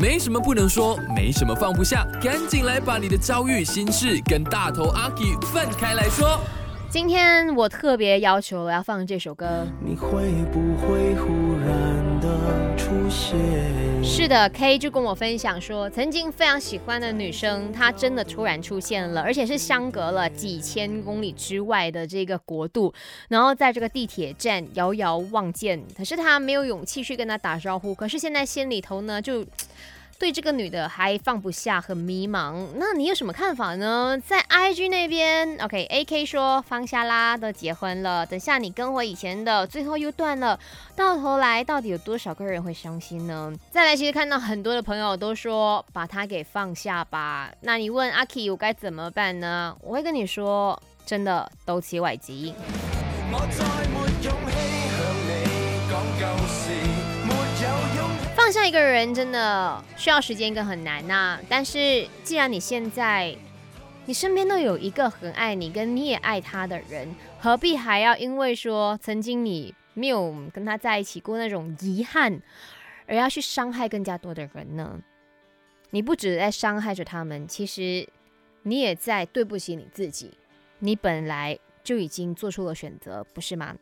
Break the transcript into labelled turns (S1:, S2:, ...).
S1: 没什么不能说，没什么放不下，赶紧来把你的遭遇、心事跟大头阿 K 分开来说。
S2: 今天我特别要求我要放这首歌。
S3: 你会不会忽然的出现？
S2: 是的，K 就跟我分享说，曾经非常喜欢的女生，她真的突然出现了，而且是相隔了几千公里之外的这个国度，然后在这个地铁站遥遥望见，可是她没有勇气去跟她打招呼，可是现在心里头呢就。对这个女的还放不下，很迷茫。那你有什么看法呢？在 IG 那边，OK，AK 说放下啦，都结婚了。等下你跟我以前的，最后又断了，到头来到底有多少个人会伤心呢？再来，其实看到很多的朋友都说把它给放下吧。那你问阿 K 我该怎么办呢？我会跟你说，真的都起外急。放下一个人真的需要时间跟很难呐，但是既然你现在你身边都有一个很爱你跟你也爱他的人，何必还要因为说曾经你没有跟他在一起过那种遗憾，而要去伤害更加多的人呢？你不止在伤害着他们，其实你也在对不起你自己，你本来就已经做出了选择，不是吗？